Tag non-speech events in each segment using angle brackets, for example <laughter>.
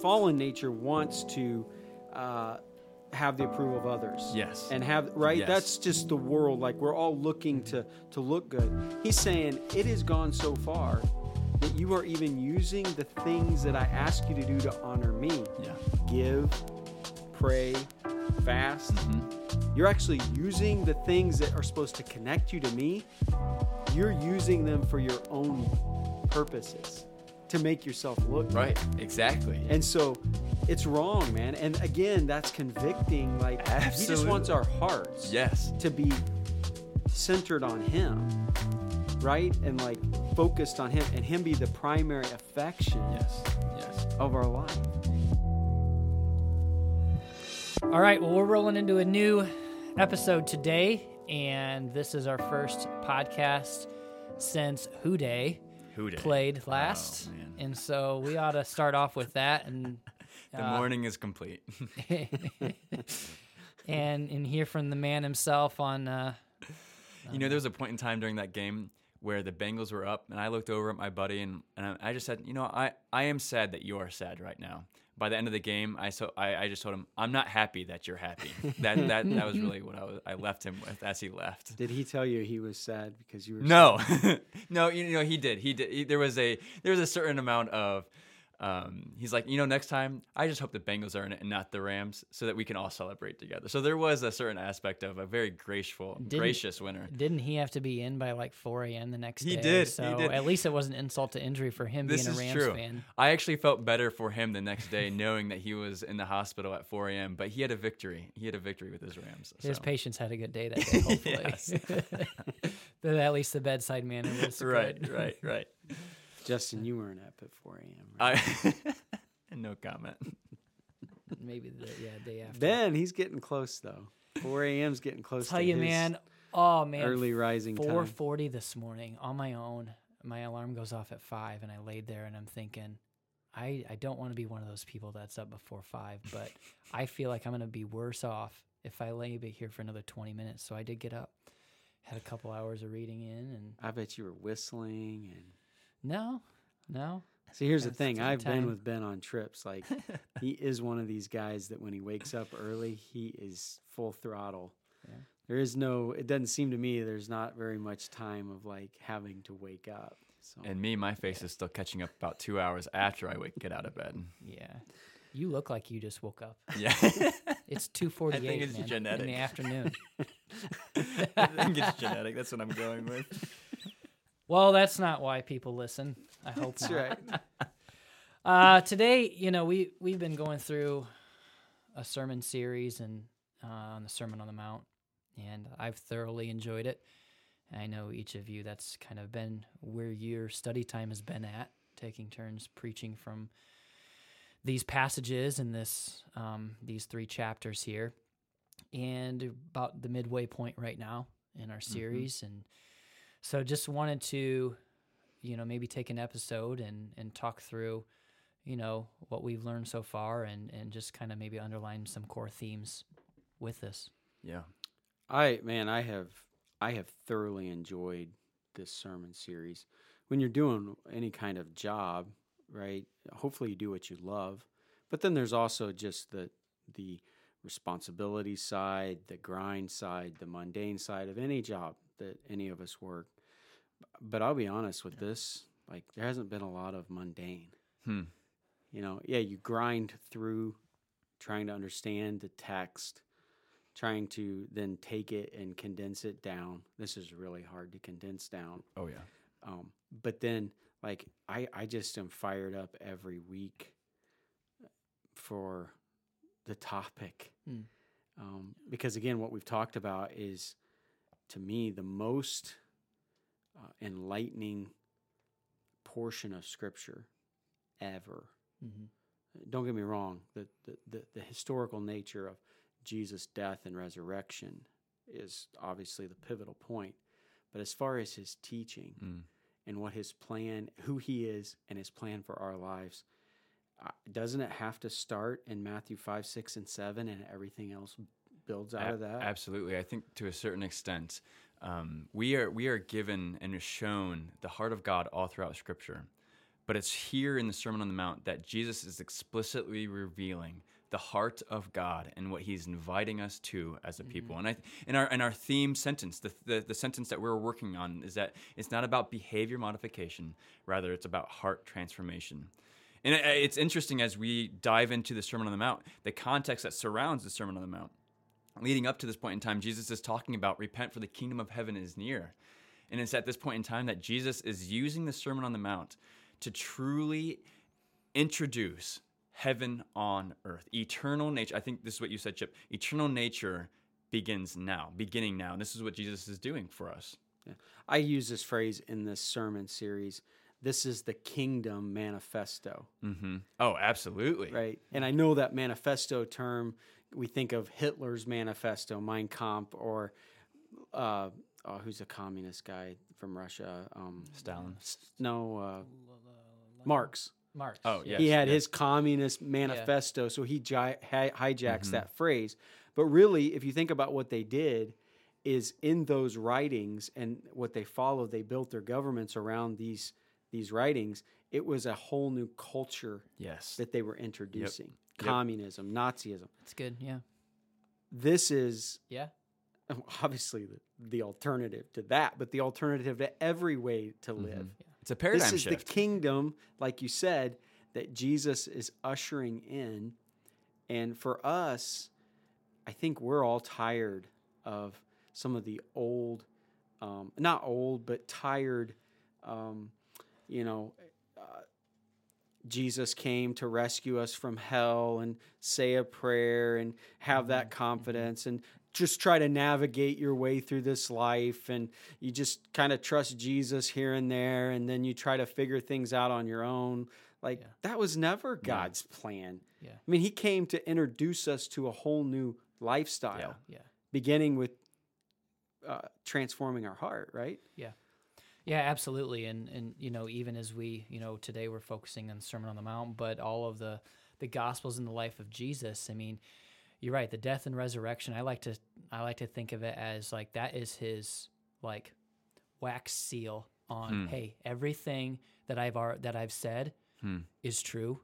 fallen nature wants to uh, have the approval of others. Yes. And have right. Yes. That's just the world. Like we're all looking to to look good. He's saying it has gone so far that you are even using the things that I ask you to do to honor me. Yeah. Give, pray, fast. Mm-hmm. You're actually using the things that are supposed to connect you to me. You're using them for your own purposes to make yourself look good. Right. Exactly. And so it's wrong, man. And again, that's convicting. Like, he just wants our hearts yes. to be centered on him, right? And like focused on him and him be the primary affection Yes. Yes. of our life. All right, well, we're rolling into a new episode today, and this is our first podcast since Who Day Played last. Oh, and so we ought to start off with that and <laughs> The uh, morning is complete. <laughs> and and hear from the man himself on uh, you know, there was a point in time during that game where the Bengals were up, and I looked over at my buddy, and, and I- just said, you know, I, I am sad that you are sad right now. By the end of the game, I so I, I just told him, I'm not happy that you're happy. <laughs> that that that was really what I was I left him with as he left. Did he tell you he was sad because you were No, <laughs> no, you know he did. He did. He, there was a there was a certain amount of. Um, he's like, you know, next time I just hope the Bengals are in it and not the Rams, so that we can all celebrate together. So there was a certain aspect of a very graceful, Didn't- gracious winner. Didn't he have to be in by like 4 a.m. the next He day? did, he So did. at least it wasn't insult to injury for him This being a Rams true. fan. I actually felt better for him the next day, <laughs> knowing that he was in the hospital at 4 a.m. But he had a victory. He had a victory with his Rams. His so. patients had a good day that day, <laughs> hopefully. <laughs> At least the bedside manner was Right, right, right. Justin, you weren't up at 4 a.m. Right? I <laughs> no comment. <laughs> Maybe the yeah day after. ben, he's getting close though. 4 a.m.'s getting close. Tell to you, his man. Oh man, early rising time. 4:40 this morning on my own. My alarm goes off at five, and I laid there and I'm thinking, I I don't want to be one of those people that's up before five, but <laughs> I feel like I'm gonna be worse off if I lay be here for another 20 minutes. So I did get up, had a couple hours of reading in, and I bet you were whistling and. No, no, See, here's the thing. I've been with Ben on trips. Like, he <laughs> is one of these guys that when he wakes up early, he is full throttle. Yeah. There is no. It doesn't seem to me there's not very much time of like having to wake up. So And me, my face is still catching up about two hours after I wake, get out of bed. yeah. You look like you just woke up. Yeah. <laughs> It's 2:48 <laughs> it's man, in the afternoon. I think it's genetic. That's what I'm going with. Well, that's not why people listen. I hope that's not. right. <laughs> Uh, today, you know, we we've been going through a sermon series and uh, on the Sermon on the Mount, and I've thoroughly enjoyed it. I know each of you that's kind of been where your study time has been at, taking turns preaching from these passages and this um, these three chapters here, and about the midway point right now in our series, and so just wanted to, you know, maybe take an episode and and talk through, you know, what we've learned so far, and and just kind of maybe underline some core themes with this. Yeah. I man, I have I have thoroughly enjoyed this sermon series. When you're doing any kind of job, right? Hopefully you do what you love. But then there's also just the the responsibility side, the grind side, the mundane side of any job that any of us work. But I'll be honest with this, like there hasn't been a lot of mundane. Hmm. You know, yeah, you grind through trying to understand the text, trying to then take it and condense it down. This is really hard to condense down. Oh yeah. Um, but then, like, I, I just am fired up every week for the topic. Hmm. Um, because, again, what we've talked about is, to me, the most uh, enlightening portion of Scripture ever Mm-hmm. don't get me wrong, the, the, the, the historical nature of Jesus' death and resurrection is obviously the pivotal point. But as far as his teaching Mm. and what his plan, who he is, and his plan for our lives, uh, doesn't it have to start in Matthew 5, 6, and 7, and everything else builds out A- of that? Absolutely. I think to a certain extent, um, we are we are given and shown the heart of God all throughout Scripture. But it's here in the Sermon on the Mount that Jesus is explicitly revealing the heart of God and what He's inviting us to as a people. And I, in our in our theme sentence, the, the the sentence that we're working on is that it's not about behavior modification, rather it's about heart transformation. And it- it's interesting as we dive into the Sermon on the Mount, the context that surrounds the Sermon on the Mount. Leading up to this point in time, Jesus is talking about repent for the kingdom of heaven is near. And it's at this point in time that Jesus is using the Sermon on the Mount to truly introduce heaven on earth. Eternal nature. I think this is what you said, Chip. Eternal nature begins now, beginning now. And this is what Jesus is doing for us. I use this phrase in this sermon series. This is the kingdom manifesto, Mm-hmm. Oh, absolutely. right? And I know that manifesto term, we think of Hitler's manifesto, Mein Kampf, or uh, oh, who's a communist guy from Russia? Um, Stalin. no, uh, Marx. Marx. Oh, yeah. he had yes. his communist manifesto, so he gi- hi- hijacks Mm-hmm. that phrase. But really, if you think about what they did, is in those writings and what they followed, they built their governments around these these writings. It was a whole new culture Yes. that they were introducing: Yep. Communism, Nazism. It's good. Yeah. This is Yeah. <laughs> obviously the, the alternative to that, but the alternative to every way to live. It's a Mm-hmm. paradigm this is shift. the kingdom, like you said, that Jesus is ushering in. And for us, I think we're all tired of some of the old, um, not old, but tired, um, you know. Jesus came to rescue us from hell and say a prayer and have that confidence and just try to navigate your way through this life and you just kind of trust Jesus here and there and then you try to figure things out on your own like Yeah. that was never God's plan. Yeah. I mean he came to introduce us to a whole new lifestyle Yeah. beginning with uh, transforming our heart, right? Yeah, absolutely. And and you know, even as we, you know, today we're focusing on the Sermon on the Mount, but all of the the gospels in the life of Jesus, I mean, you're right, the death and resurrection, I like to I like to think of it as like that is his like wax seal on Hmm. hey, everything that I've ar- that I've said Hmm. is true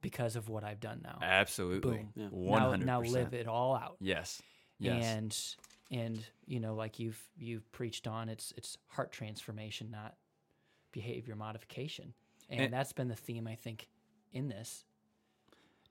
because of what I've done now. Absolutely. Boom. Yeah. One Now, now live it all out. Yes. Yes. and and you know like you've you've preached on it's it's heart transformation not behavior modification and, And- that's been the theme i think in this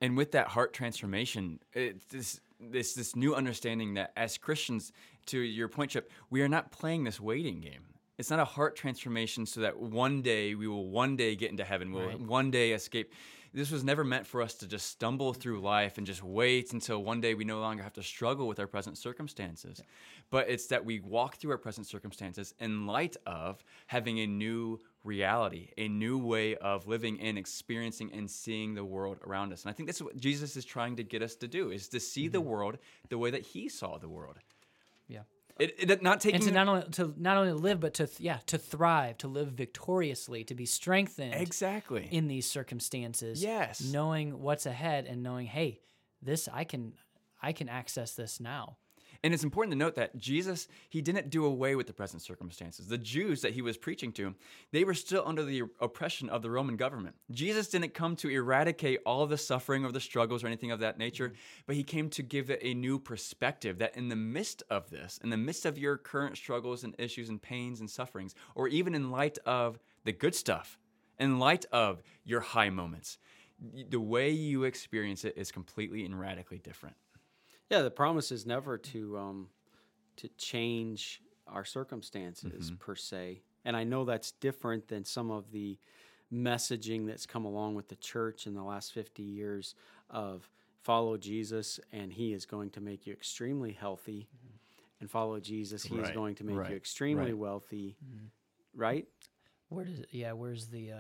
and with that heart transformation, it's this this this new understanding that as Christians, to your point, Chip, we are not playing this waiting game. It's not a heart transformation so that one day we will one day get into heaven. We'll Right. one day escape. This was never meant for us to just stumble through life and just wait until one day we no longer have to struggle with our present circumstances. But it's that we walk through our present circumstances in light of having a new reality, a new way of living and experiencing and seeing the world around us. And I think that's what Jesus is trying to get us to do is to see the mm-hmm. world the way that he saw the world. yeah It, it not taking and to not only to not only live but to th- yeah to thrive to live victoriously to be strengthened exactly. in these circumstances Yes. knowing what's ahead and knowing hey this i can i can access this now And it's important to note that Jesus, he didn't do away with the present circumstances. The Jews that he was preaching to, they were still under the oppression of the Roman government. Jesus didn't come to eradicate all the suffering or the struggles or anything of that nature, mm-hmm. but he came to give it a new perspective that in the midst of this, in the midst of your current struggles and issues and pains and sufferings, or even in light of the good stuff, in light of your high moments, the way you experience it is completely and radically different. Yeah, the promise is never to um, to change our circumstances Mm-hmm. per se, and I know that's different than some of the messaging that's come along with the church in the last fifty years of follow Jesus and He is going to make you extremely healthy, and follow Jesus, He is going to make right, you extremely right. wealthy, right? where does yeah where's the uh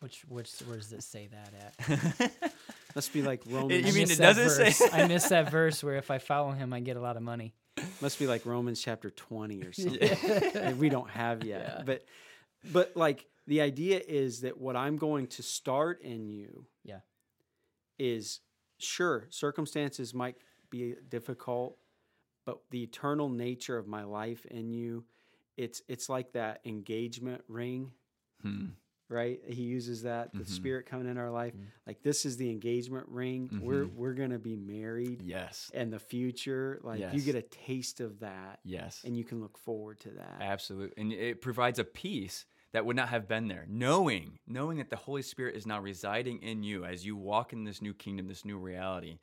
which which where does it say that at <laughs> Must be like <laughs> You Romans. I mean it that doesn't say- verse. <laughs> I missed that verse where if I follow him, I get a lot of money. must be like Romans chapter 20 or <laughs> something we don't have yet. But but like the idea is that what I'm going to start in you Yeah. is sure circumstances might be difficult, but the eternal nature of my life in you, it's it's like that engagement ring. Hmm. Right? He uses that the Mhm. spirit coming in our life. Mhm. Like this is the engagement ring. We're Mhm. we're gonna be married Yes. And the future. Like you get a taste of that, Yes. and you can look forward to that. Absolutely. And it provides a peace that would not have been there. Knowing, knowing that the Holy Spirit is now residing in you as you walk in this new kingdom, this new reality.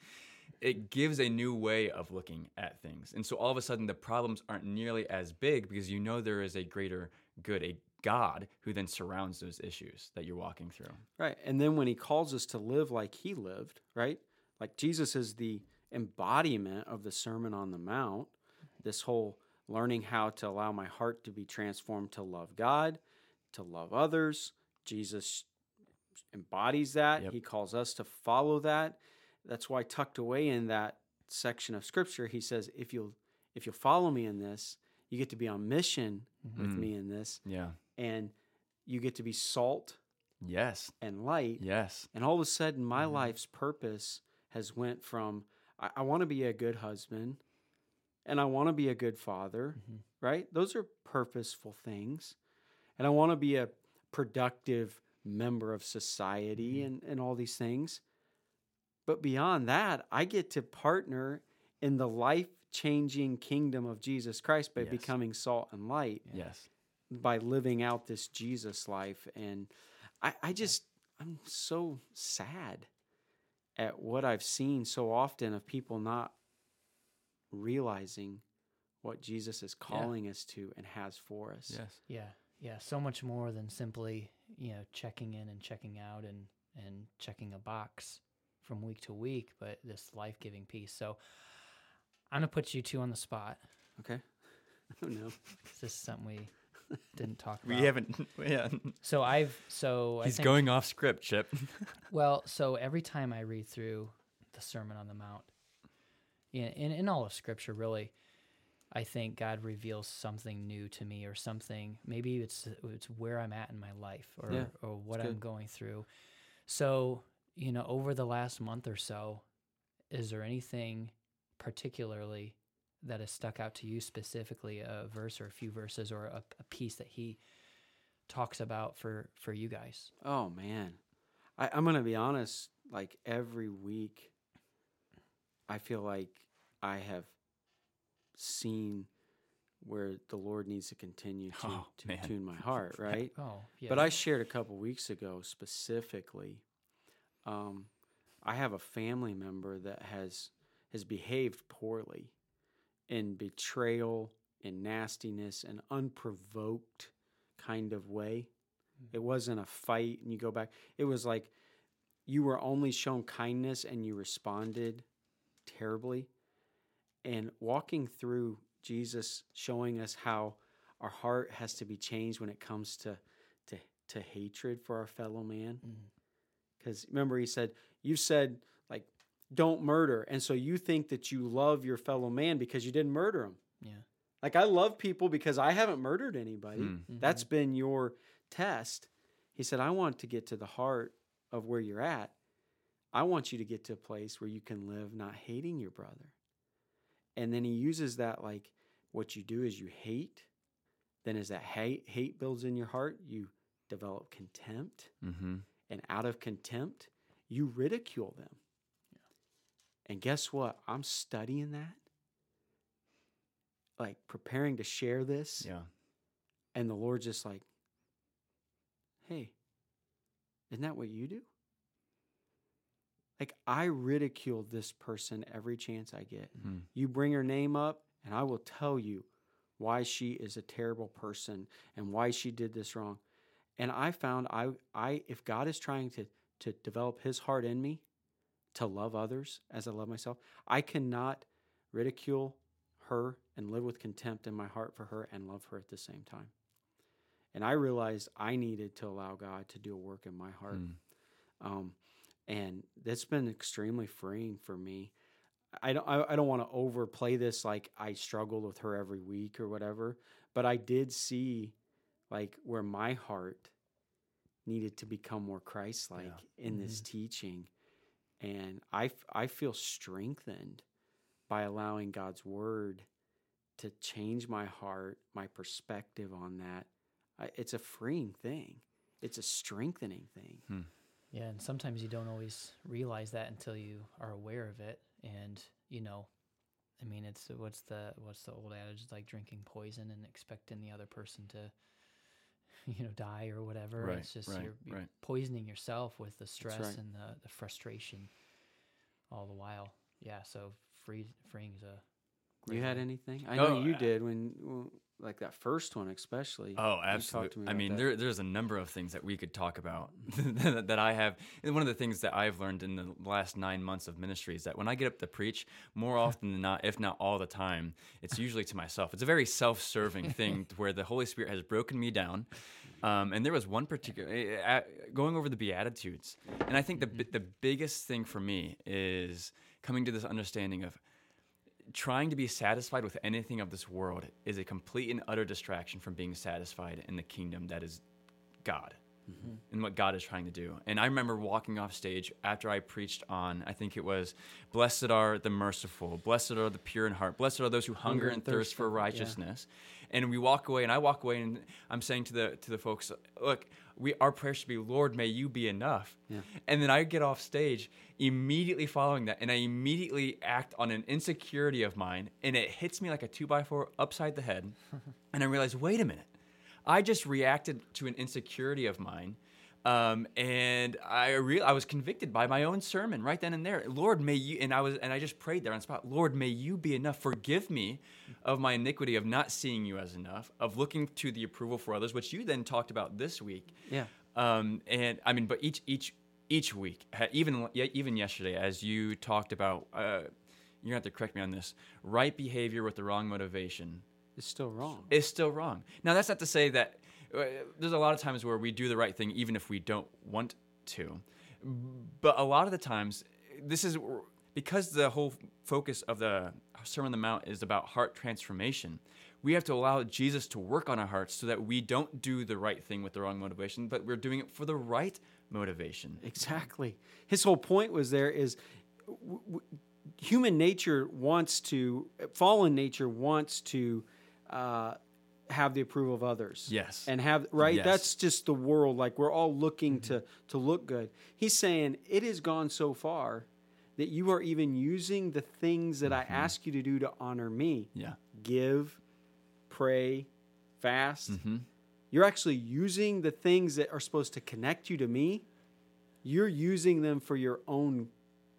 It gives a new way of looking at things. And so all of a sudden the problems aren't nearly as big because you know there is a greater good, a God who then surrounds those issues that you're walking through. Right. And then when he calls us to live like he lived, right? Like Jesus is the embodiment of the Sermon on the Mount, this whole learning how to allow my heart to be transformed to love God, to love others. Jesus embodies that. Yep. He calls us to follow that. That's why tucked away in that section of scripture, he says, if you'll if you'll follow me in this, you get to be on mission with Mm. me in this, Yeah. and you get to be salt Yes. and light Yes. and all of a sudden my Mhm. life's purpose has went from i, I want to be a good husband and i want to be a good father Mhm. right those are purposeful things and i want to be a productive member of society Mhm. and, and all these things but beyond that i get to partner in the life changing kingdom of jesus christ by Yes. becoming salt and light Yes. by living out this Jesus life. And I, I just, I'm so sad at what I've seen so often of people not realizing what Jesus is calling us to and has for us. Yes. Yeah, yeah, so much more than simply you know checking in and checking out and and checking a box from week to week, but this life giving piece. So I'm gonna put you two on the spot. Okay. <laughs> Oh no. 'cause This is something we didn't talk about. We haven't <laughs> yeah. So I've so I He's think, going off script, Chip. <laughs> Well, so every time I read through the Sermon on the Mount, in, in, in all of Scripture, really, I think God reveals something new to me, or something. Maybe it's it's where I'm at in my life, or Yeah, or what that's I'm good. going through. So you know, over the last month or so, is there anything particularly that has stuck out to you specifically, a verse or a few verses, or a, a piece that He talks about for for you guys? Oh man. I, I'm gonna be honest, like every week I feel like I have seen where the Lord needs to continue to, Oh, to tune my heart, <laughs> right? Oh, yeah. But I shared a couple weeks ago specifically. Um, I have a family member that has has behaved poorly in betrayal and nastiness and unprovoked kind of way. It wasn't a fight and you go back. It was like you were only shown kindness and you responded terribly. And walking through Jesus showing us how our heart has to be changed when it comes to to, to hatred for our fellow man. Mhm. Because remember, he said, You said, don't murder. And so you think that you love your fellow man because you didn't murder him. yeah. Like, I love people because I haven't murdered anybody. Hmm. That's been your test. He said, I want to get to the heart of where you're at. I want you to get to a place where you can live not hating your brother. And then he uses that like what you do is you hate. Then as that hate hate builds in your heart, you develop contempt. Mm-hmm. And out of contempt, you ridicule them. And guess what? I'm studying that. Like preparing to share this. Yeah. And the Lord's just like, hey, isn't that what you do? Like, I ridicule this person every chance I get. Mhm. You bring her name up, and I will tell you why she is a terrible person and why she did this wrong. And I found I, I if God is trying to, to develop his heart in me to love others as I love myself, I cannot ridicule her and live with contempt in my heart for her and love her at the same time. And I realized I needed to allow God to do a work in my heart. Mm. Um, and that's been extremely freeing for me. I don't, I, I don't want to overplay this like I struggled with her every week or whatever, but I did see like where my heart needed to become more Christ like in this teaching. And I, I feel strengthened by allowing God's word to change my heart, my perspective on that. It's a freeing thing. it's a strengthening thing. Hmm. Yeah, and sometimes you don't always realize that until you are aware of it, and you know, I mean, it's what's the what's the old adage? It's like drinking poison and expecting the other person to, <laughs> you know, die or whatever. Right, it's just right, you're, you're right. poisoning yourself with the stress right. and the, the frustration all the while. Yeah, so free freeing is a. You great had anything? I Oh, know you uh, did when, when like that first one especially. Oh, You talked to absolutely. me I mean, that. there, there's a number of things that we could talk about <laughs> that, I have. And one of the things that I've learned in the last nine months of ministry is that when I get up to preach, more <laughs> often than not, if not all the time, it's usually to myself. It's a very self-serving <laughs> thing where the Holy Spirit has broken me down. Um, and there was one particular eh, eh, going over the Beatitudes, and I think the bi- the biggest thing for me is coming to this understanding of trying to be satisfied with anything of this world is a complete and utter distraction from being satisfied in the kingdom that is God mm-hmm. and what God is trying to do. And I remember walking off stage after I preached on, I think it was, Blessed are the merciful, blessed are the pure in heart, blessed are those who hunger, and thirst for yeah. And we walk away, and I walk away, and I'm saying to the to the folks, look, we our prayer should be, Lord, may you be enough. Yeah. And then I get off stage immediately following that, and I immediately act on an insecurity of mine, and it hits me like a two by four upside the head. <laughs> and I realize, wait a minute, I just reacted to an insecurity of mine. Um, and I real I was convicted by my own sermon right then and there. Lord, may you and I was and I just prayed there on the spot. Lord, may you be enough. Forgive me of my iniquity of not seeing you as enough, of looking to the approval for others, which you then talked about this week. Yeah. Um, and I mean, but each each each week, even even yesterday, as you talked about, uh, you're gonna have to correct me on this. Right behavior with the wrong motivation is still wrong. is still wrong. Now, that's not to say that there's a lot of times where we do the right thing even if we don't want to. But a lot of the times, this is because the whole focus of the Sermon on the Mount is about heart transformation. We have to allow Jesus to work on our hearts so that we don't do the right thing with the wrong motivation, but we're doing it for the right motivation. Exactly. His whole point was there is w- w- human nature wants to, fallen nature wants to uh, have the approval of others. Yes. And have, right? Yes. That's just the world. Like we're all looking to, to look good. He's saying it has gone so far that you are even using the things that I ask you to do to honor me Yeah. give, pray, fast. Mm-hmm. You're actually using the things that are supposed to connect you to me. You're using them for your own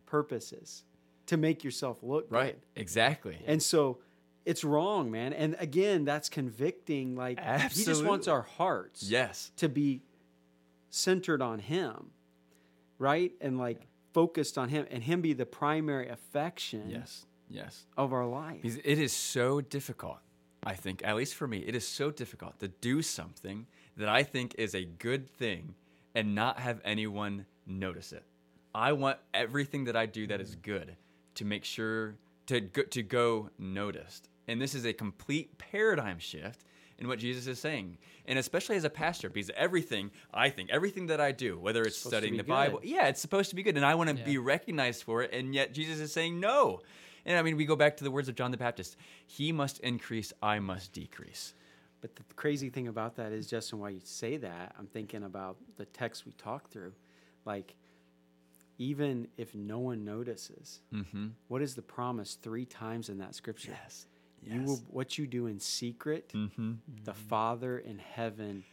purposes to make yourself look good. Right. Exactly. And so it's wrong, man. And again, that's convicting. Like he just wants our hearts Yes. to be centered on him, right? And like focused on him and him be the primary affection Yes. Yes. of our life. It is so difficult, I think, at least for me, it is so difficult to do something that I think is a good thing and not have anyone notice it. I want everything that I do that is mm. good to make sure to go, to go noticed. And this is a complete paradigm shift in what Jesus is saying. And especially as a pastor, because everything, I think, everything that I do, whether it's to studying the Bible, yeah, it's supposed to be good. And I want to Yeah. be recognized for it. And yet Jesus is saying no. And I mean, we go back to the words of John the Baptist He must increase, I must decrease. But the crazy thing about that is, Justin, why you say that, I'm thinking about the text we talked through. Like, even if no one notices, Mm-hmm. what is the promise three times in that scripture? Yes. You will, what you do in secret, Mm-hmm. the Father in heaven,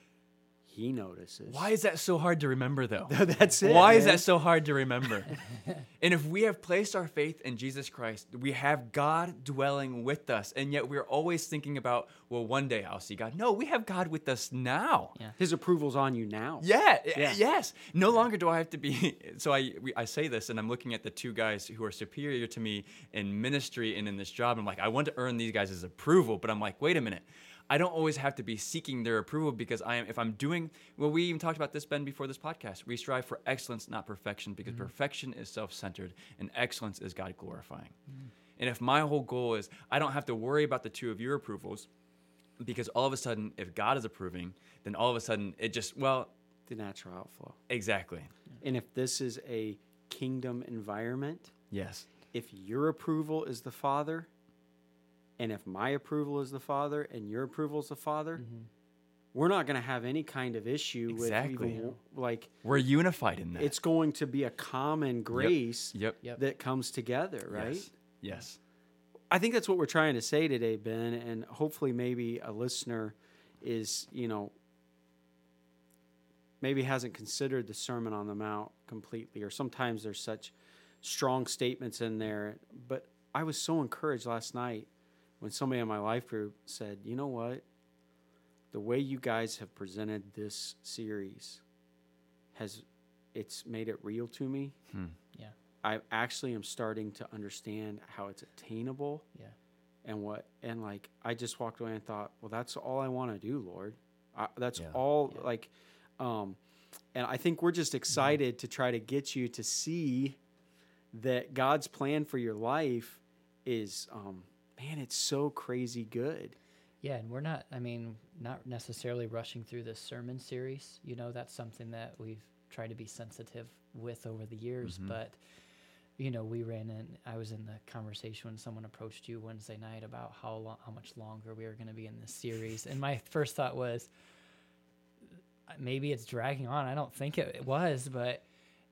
He notices. Why is that so hard to remember, though? <laughs> That's it. Why is that so hard to remember? <laughs> and if we have placed our faith in Jesus Christ, we have God dwelling with us, and yet we're always thinking about, well, one day I'll see God. No, we have God with us now. Yeah. His approval's on you now. Yeah, Yeah. yes. No longer do I have to be. <laughs> So I we, I say this, and I'm looking at the two guys who are superior to me in ministry and in this job. I'm like, I want to earn these guys' approval, but I'm like, wait a minute. I don't always have to be seeking their approval because I am. If I'm doing well, we even talked about this Ben before this podcast. We strive for excellence, not perfection, because mm-hmm. perfection is self-centered and excellence is God glorifying. And if my whole goal is I don't have to worry about the two of your approvals, because all of a sudden, if God is approving, then all of a sudden it just well, The natural outflow. Exactly. And if this is a kingdom environment, Yes. if your approval is the Father, and if my approval is the Father, and your approval is the Father, mm-hmm. we're not going to have any kind of issue Exactly. with even, like We're unified in that. it's going to be a common grace Yep. Yep. that comes together, right? Yes. Yes. I think that's what we're trying to say today, Ben, and hopefully maybe a listener is, you know, maybe hasn't considered the Sermon on the Mount completely, or sometimes there's such strong statements in there. But I was so encouraged last night when somebody in my life group said, you know what? The way you guys have presented this series has it's made it real to me. Hmm. Yeah. I actually am starting to understand how it's attainable Yeah. and what and like I just walked away and thought, well, that's all I want to do, Lord. I, that's Yeah. all Yeah. like, um, and I think we're just excited to try to get you to see that God's plan for your life is, um, man, it's so crazy good. Yeah, and we're not, I mean, not necessarily rushing through this sermon series. You know, that's something that we've tried to be sensitive with over the years. Mhm. But, you know, we ran in, I was in the conversation when someone approached you Wednesday night about how, long, how much longer we were going to be in this series. and my <laughs> first thought was, uh, maybe it's dragging on. I don't think it, it was, but,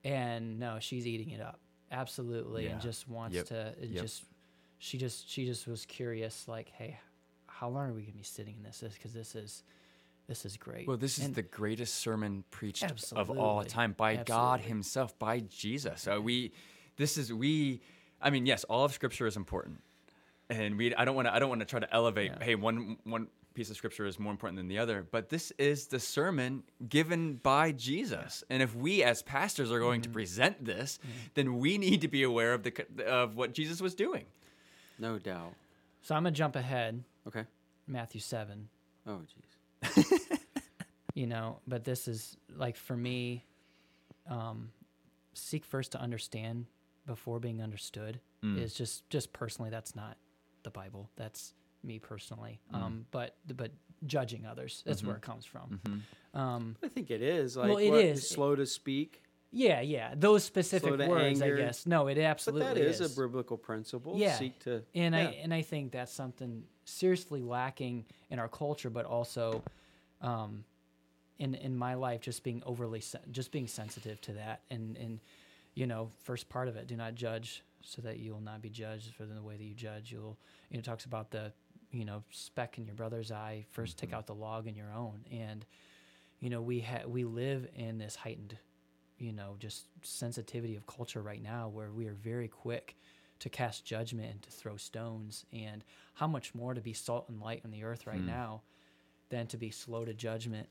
and no, she's eating it up. Absolutely. And just wants Yep. to, Yep. just, she just, she just was curious, like, hey, how long are we gonna be sitting in this? Because this is, this is great. Well, this is And- the greatest sermon preached of all time by God Himself, by Jesus. So we, this is we. I mean, yes, all of Scripture is important, and we. I don't want to. I don't want to try to elevate. Yeah. Hey, one one piece of Scripture is more important than the other. But this is the sermon given by Jesus, and if we as pastors are going Mm-hmm. to present this, then we need to be aware of the of what Jesus was doing. No doubt. So I'm gonna jump ahead, Okay. Matthew seven. Oh, jeez. <laughs> You know, but this is like for me, um, seek first to understand before being understood Mm. is just just personally that's not the Bible. That's me personally. Mm. Um, but but judging others that's where Mhm. it comes from. Mhm. Um, I think it is. Like, Well, it what, is. slow to speak. Yeah, yeah, those specific words, anger. I guess. No, it absolutely But that is, is. a biblical principle. Yeah. Seek to. and I and I think that's something seriously lacking in our culture, but also um, in in my life, just being overly sen- just being sensitive to that, and and you know, first part of it, do not judge, so that you will not be judged for the way that you judge. You'll you know it talks about the you know speck in your brother's eye. 1st take Mhm. out the log in your own, and you know we ha- we live in this heightened you know just sensitivity of culture right now where we are very quick to cast judgment and to throw stones and how much more to be salt and light on the earth right Hmm. now than to be slow to judgment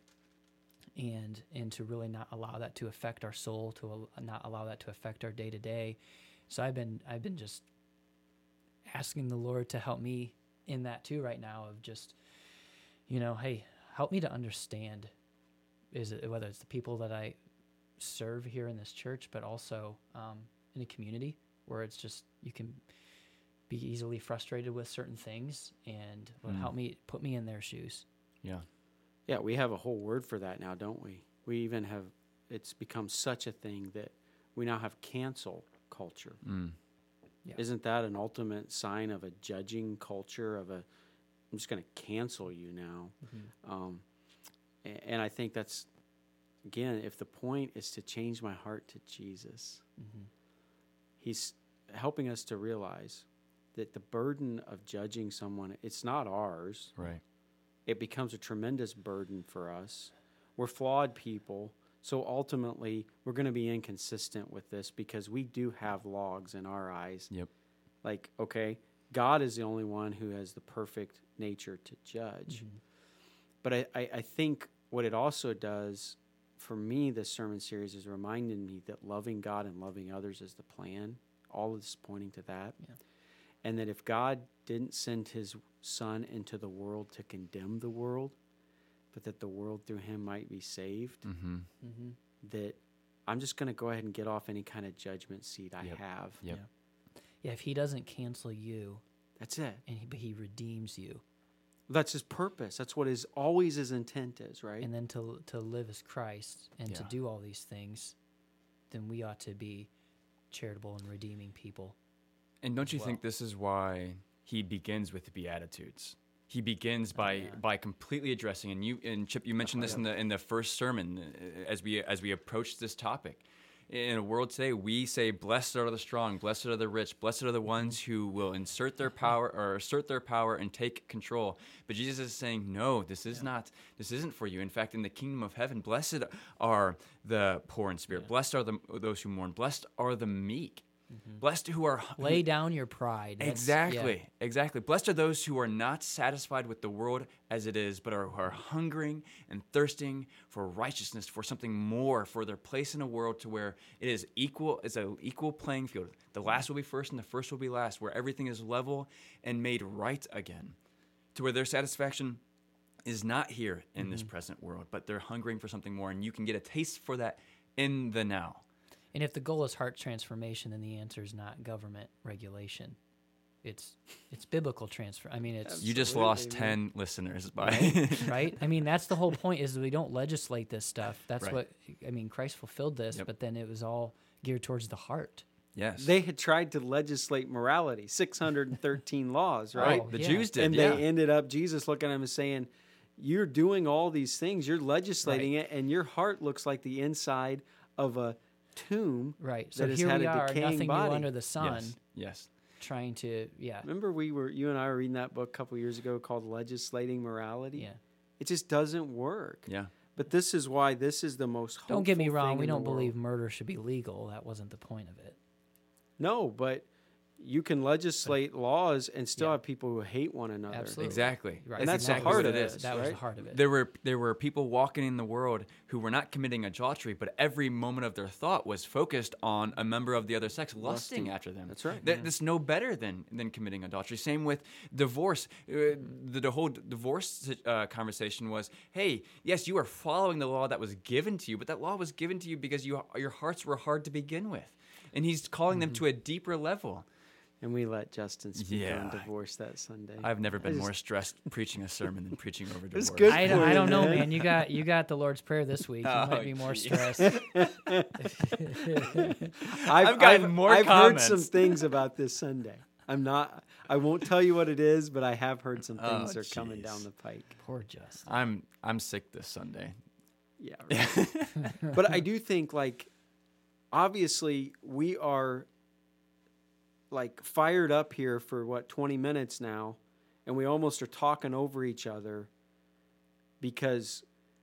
and and to really not allow that to affect our soul to al- not allow that to affect our day to day so i've been i've been just asking the lord to help me in that too right now of just you know hey help me to understand is it whether it's the people that i serve here in this church but also um, in a community where it's just you can be easily frustrated with certain things and would Mm. help me put me in their shoes Yeah. Yeah, we have a whole word for that now, don't we? We even have, it's become such a thing that we now have cancel culture. Mm. Yeah. Isn't that an ultimate sign of a judging culture of a, I'm just going to cancel you now? Um, and I think that's, again, if the point is to change my heart to Jesus, Mhm. he's helping us to realize that the burden of judging someone, it's not ours Right. it becomes a tremendous burden for us. We're flawed people. So ultimately, we're going to be inconsistent with this because we do have logs in our eyes. Yep. Like, okay, God is the only one who has the perfect nature to judge. Mhm. But I, I, I think what it also does for me, this sermon series is reminding me that loving God and loving others is the plan. All of this pointing to that. Yeah. And that if God didn't send his son into the world to condemn the world, but that the world through him might be saved, Mm-hmm. Mhm. that I'm just going to go ahead and get off any kind of judgment seat I Yep. have. Yep. yeah if he doesn't cancel you That's it. and he, but he redeems you That's his purpose. That's what his always his intent is, right? and then to to live as christ and to do all these things then we ought to be charitable and redeeming people And don't you as think this is why he begins with the Beatitudes? he begins by yeah. by completely addressing and you and Chip you mentioned this in the in the first sermon uh, as we as we approached this topic in a world today we say blessed are the strong blessed are the rich blessed are the ones who will insert their mm-hmm. power or assert their power and take control. But Jesus is saying no this is not this isn't for you. In fact in the kingdom of heaven blessed are the poor in spirit. Blessed are the those who mourn. Blessed are the meek Mm-hmm. blessed who are Lay down your pride. That's- Exactly, yeah. exactly. Blessed are those who are not satisfied with the world as it is, but are, are hungering and thirsting for righteousness, for something more, for their place in a world to where it is equal, it's an equal playing field. The last will be first and the first will be last, where everything is level and made right again, to where their satisfaction is not here in this mm-hmm. present world, but they're hungering for something more, and you can get a taste for that in the now. And if the goal is heart transformation, then the answer is not government regulation. It's it's biblical transfer. I mean, it's You just lost man. 10 listeners by. <laughs> right. I mean, that's the whole point is we don't legislate this stuff. That's Right. what I mean. Christ fulfilled this, Yep. but then it was all geared towards the heart. yes. They had tried to legislate morality, 613 <laughs> laws, right? Oh, the yeah. Jews did. and yeah. they ended up Jesus looking at him and saying, "You're doing all these things. You're legislating it, and your heart looks like the inside of a tomb." Right. So here we are, nothing body. new under the sun, Yes. Yes. trying to yeah Remember, we were you and I were reading that book a couple years ago called "Legislating Morality." yeah. It just doesn't work. Yeah. But this is why this is the most. Don't get me wrong. We don't believe world. murder should be legal. That wasn't the point of it. No, but you can legislate laws and still Yeah. have people who hate one another. Absolutely. Exactly. Right. And That's that's the heart of it this. That was the heart of it. There were there were people walking in the world who were not committing adultery, but every moment of their thought was focused on a member of the other sex lusting, Lusting. after them. That's right. That, That's no better than than committing adultery. Same with divorce. Uh, the, the whole divorce uh, conversation was, hey, yes, you are following the law that was given to you, but that law was given to you because you your hearts were hard to begin with, and he's calling them to a deeper level. And we let Justin speak Yeah. on divorce that Sunday. I've never been just- more stressed preaching a sermon than preaching over <laughs> divorce. was good I, don't- I don't know, man. man. You got you got the Lord's Prayer this week. You Oh, might be more geez. stressed. <laughs> I've, gotten more I've heard some things about this Sunday. I'm not. I won't tell you what it is, but I have heard some Oh, things are coming down the pike. Poor Justin. I'm I'm sick this Sunday. Yeah. Right. <laughs> but I do think like obviously we are like fired up here for what 20 minutes now and we almost are talking over each other because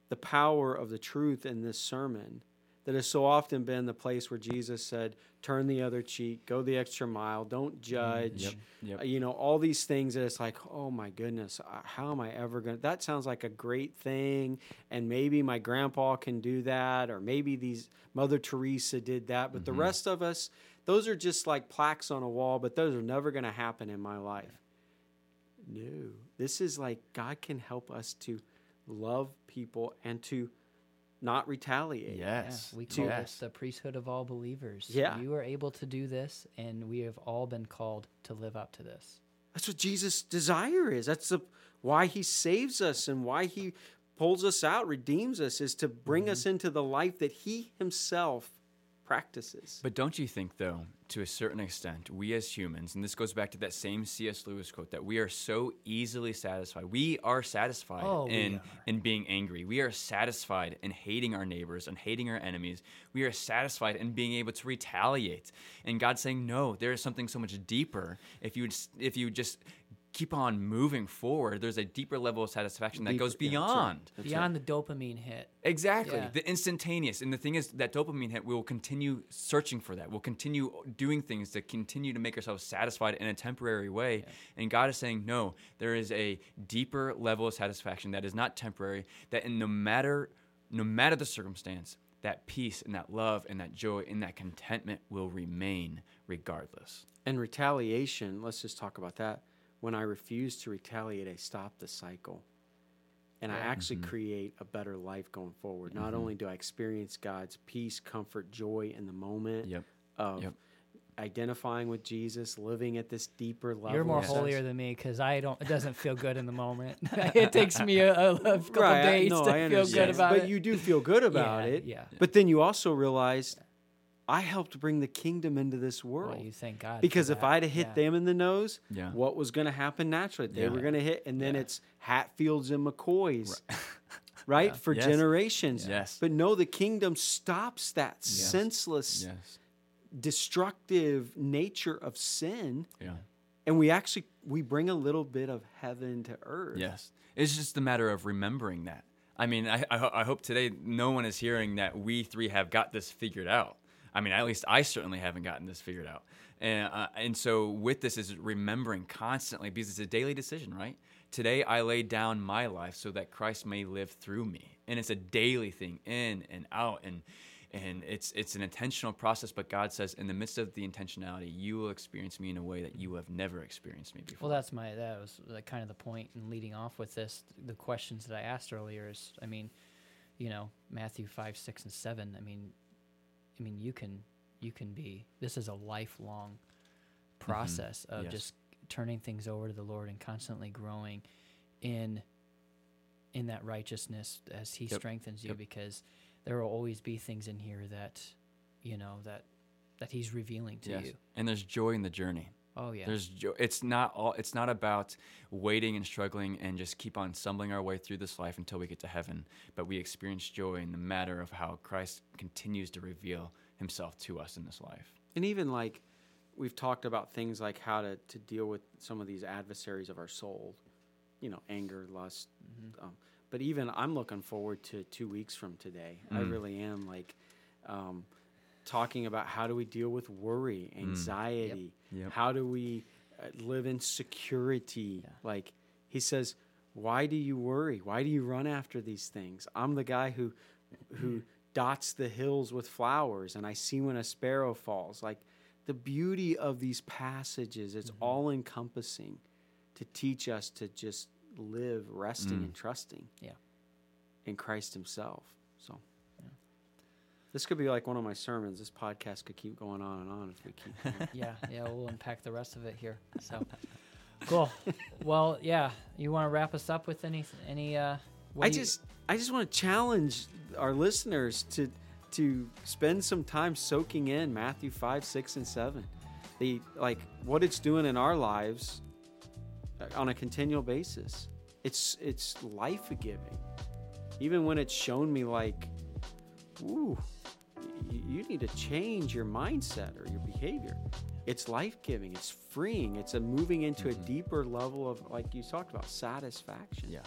the power of the truth in this sermon that has so often been the place where Jesus said turn the other cheek go the extra mile don't mm, judge Yep. Yep. you know all these things that it's like oh my goodness how am i ever going to that sounds like a great thing and maybe my grandpa can do that or maybe these mother teresa did that but the mm-hmm. rest of us those are just like plaques on a wall but those are never going to happen in my life no this is like god can help us to love people and to not retaliate Yes. Yeah, we call yes. this the priesthood of all believers. Yeah. You are able to do this, and we have all been called to live up to this. That's what Jesus' desire is. That's the, why he saves us and why he pulls us out, redeems us, is to bring mm-hmm. us into the life that he himself practices. But don't you think, though, to a certain extent, we as humans, and this goes back to that same C.S. Lewis quote, that we are so easily satisfied. We are satisfied Oh, in are. in being angry. We are satisfied in hating our neighbors and hating our enemies. We are satisfied in being able to retaliate. And God's saying, no, there is something so much deeper. If you if you just keep on moving forward, there's a deeper level of satisfaction that Deeper- goes yeah, that's right. beyond. That's Beyond the dopamine hit. Exactly. Yeah. The instantaneous. And the thing is, that dopamine hit, we will continue searching for that. We'll continue doing things to continue to make ourselves satisfied in a temporary way. And God is saying, no, there is a deeper level of satisfaction that is not temporary, that in no matter no matter the circumstance, that peace and that love and that joy and that contentment will remain regardless. And retaliation, let's just talk about that. When I refuse to retaliate, I stop the cycle. And I actually mm-hmm. create a better life going forward. Not mm-hmm. only do I experience God's peace, comfort, joy in the moment Yep. of Yep. identifying with Jesus, living at this deeper level. You're more of holier than me because I don't. It doesn't feel good in the moment. <laughs> it takes me a, a, a couple Right, I- days no, to I feel good about but it. But you do feel good about Yeah, it. yeah. But then you also realize I helped bring the kingdom into this world. Well, you thank God. because if. I'd have hit Yeah. them in the nose, Yeah. what was going to happen naturally? They Yeah. were going to hit, and then Yeah. it's Hatfields and McCoys, right? <laughs> For Yes. generations. Yes. But no, the kingdom stops that senseless, Yes. destructive nature of sin, Yeah. and we actually we bring a little bit of heaven to earth. Yes. It's just a matter of remembering that. I mean, I, I, I hope today no one is hearing that we three have got this figured out. I mean, at least I certainly haven't gotten this figured out. And, uh, and so with this is remembering constantly because it's a daily decision, right? Today I lay down my life so that Christ may live through me. And it's a daily thing, in and out. And, and it's, it's an intentional process, but God says, in the midst of the intentionality, you will experience me in a way that you have never experienced me before. Well, that's my that was kind of the point in leading off with this. The questions that I asked earlier is, I mean, you know, Matthew five, six, and seven. I mean, I mean, you can you can be. This is a lifelong process of Mm-hmm. Yes. just turning things over to the Lord and constantly growing in in that righteousness as He Yep. strengthens you. Yep. Because there will always be things in here that you know that that He's revealing to Yes. you. And there's joy in the journey. Oh yeah. There's joy. It's not all. It's not about waiting and struggling and just keep on stumbling our way through this life until we get to heaven. But we experience joy in the matter of how Christ continues to reveal Himself to us in this life. And even like we've talked about things like how to, to deal with some of these adversaries of our soul, you know, anger, lust. Um, but even I'm looking forward to two weeks from today. I Mm. really am like um, talking about how do we deal with worry, mm. anxiety? Yep. How do we uh, live in security? Like he says, why do you worry? Why do you run after these things? I'm the guy who who mm. dots the hills with flowers and I see when a sparrow falls. Like the beauty of these passages, it's mm-hmm. all encompassing to teach us to just live resting mm. and trusting Yeah. in Christ himself. So this could be like one of my sermons. This podcast could keep going on and on if we keep <laughs> yeah, yeah, we'll unpack the rest of it here. So <laughs> cool. Well, yeah, you want to wrap us up with any any? uh what I do you- just I just want to challenge our listeners to to spend some time soaking in Matthew 5, 6 and 7. The like what it's doing in our lives uh, on a continual basis. It's it's life-giving. Even when it's shown me like ooh, y- you need to change your mindset or your behavior. It's life-giving, it's freeing, it's a moving into a mm-hmm. deeper level of like you talked about satisfaction. Yeah.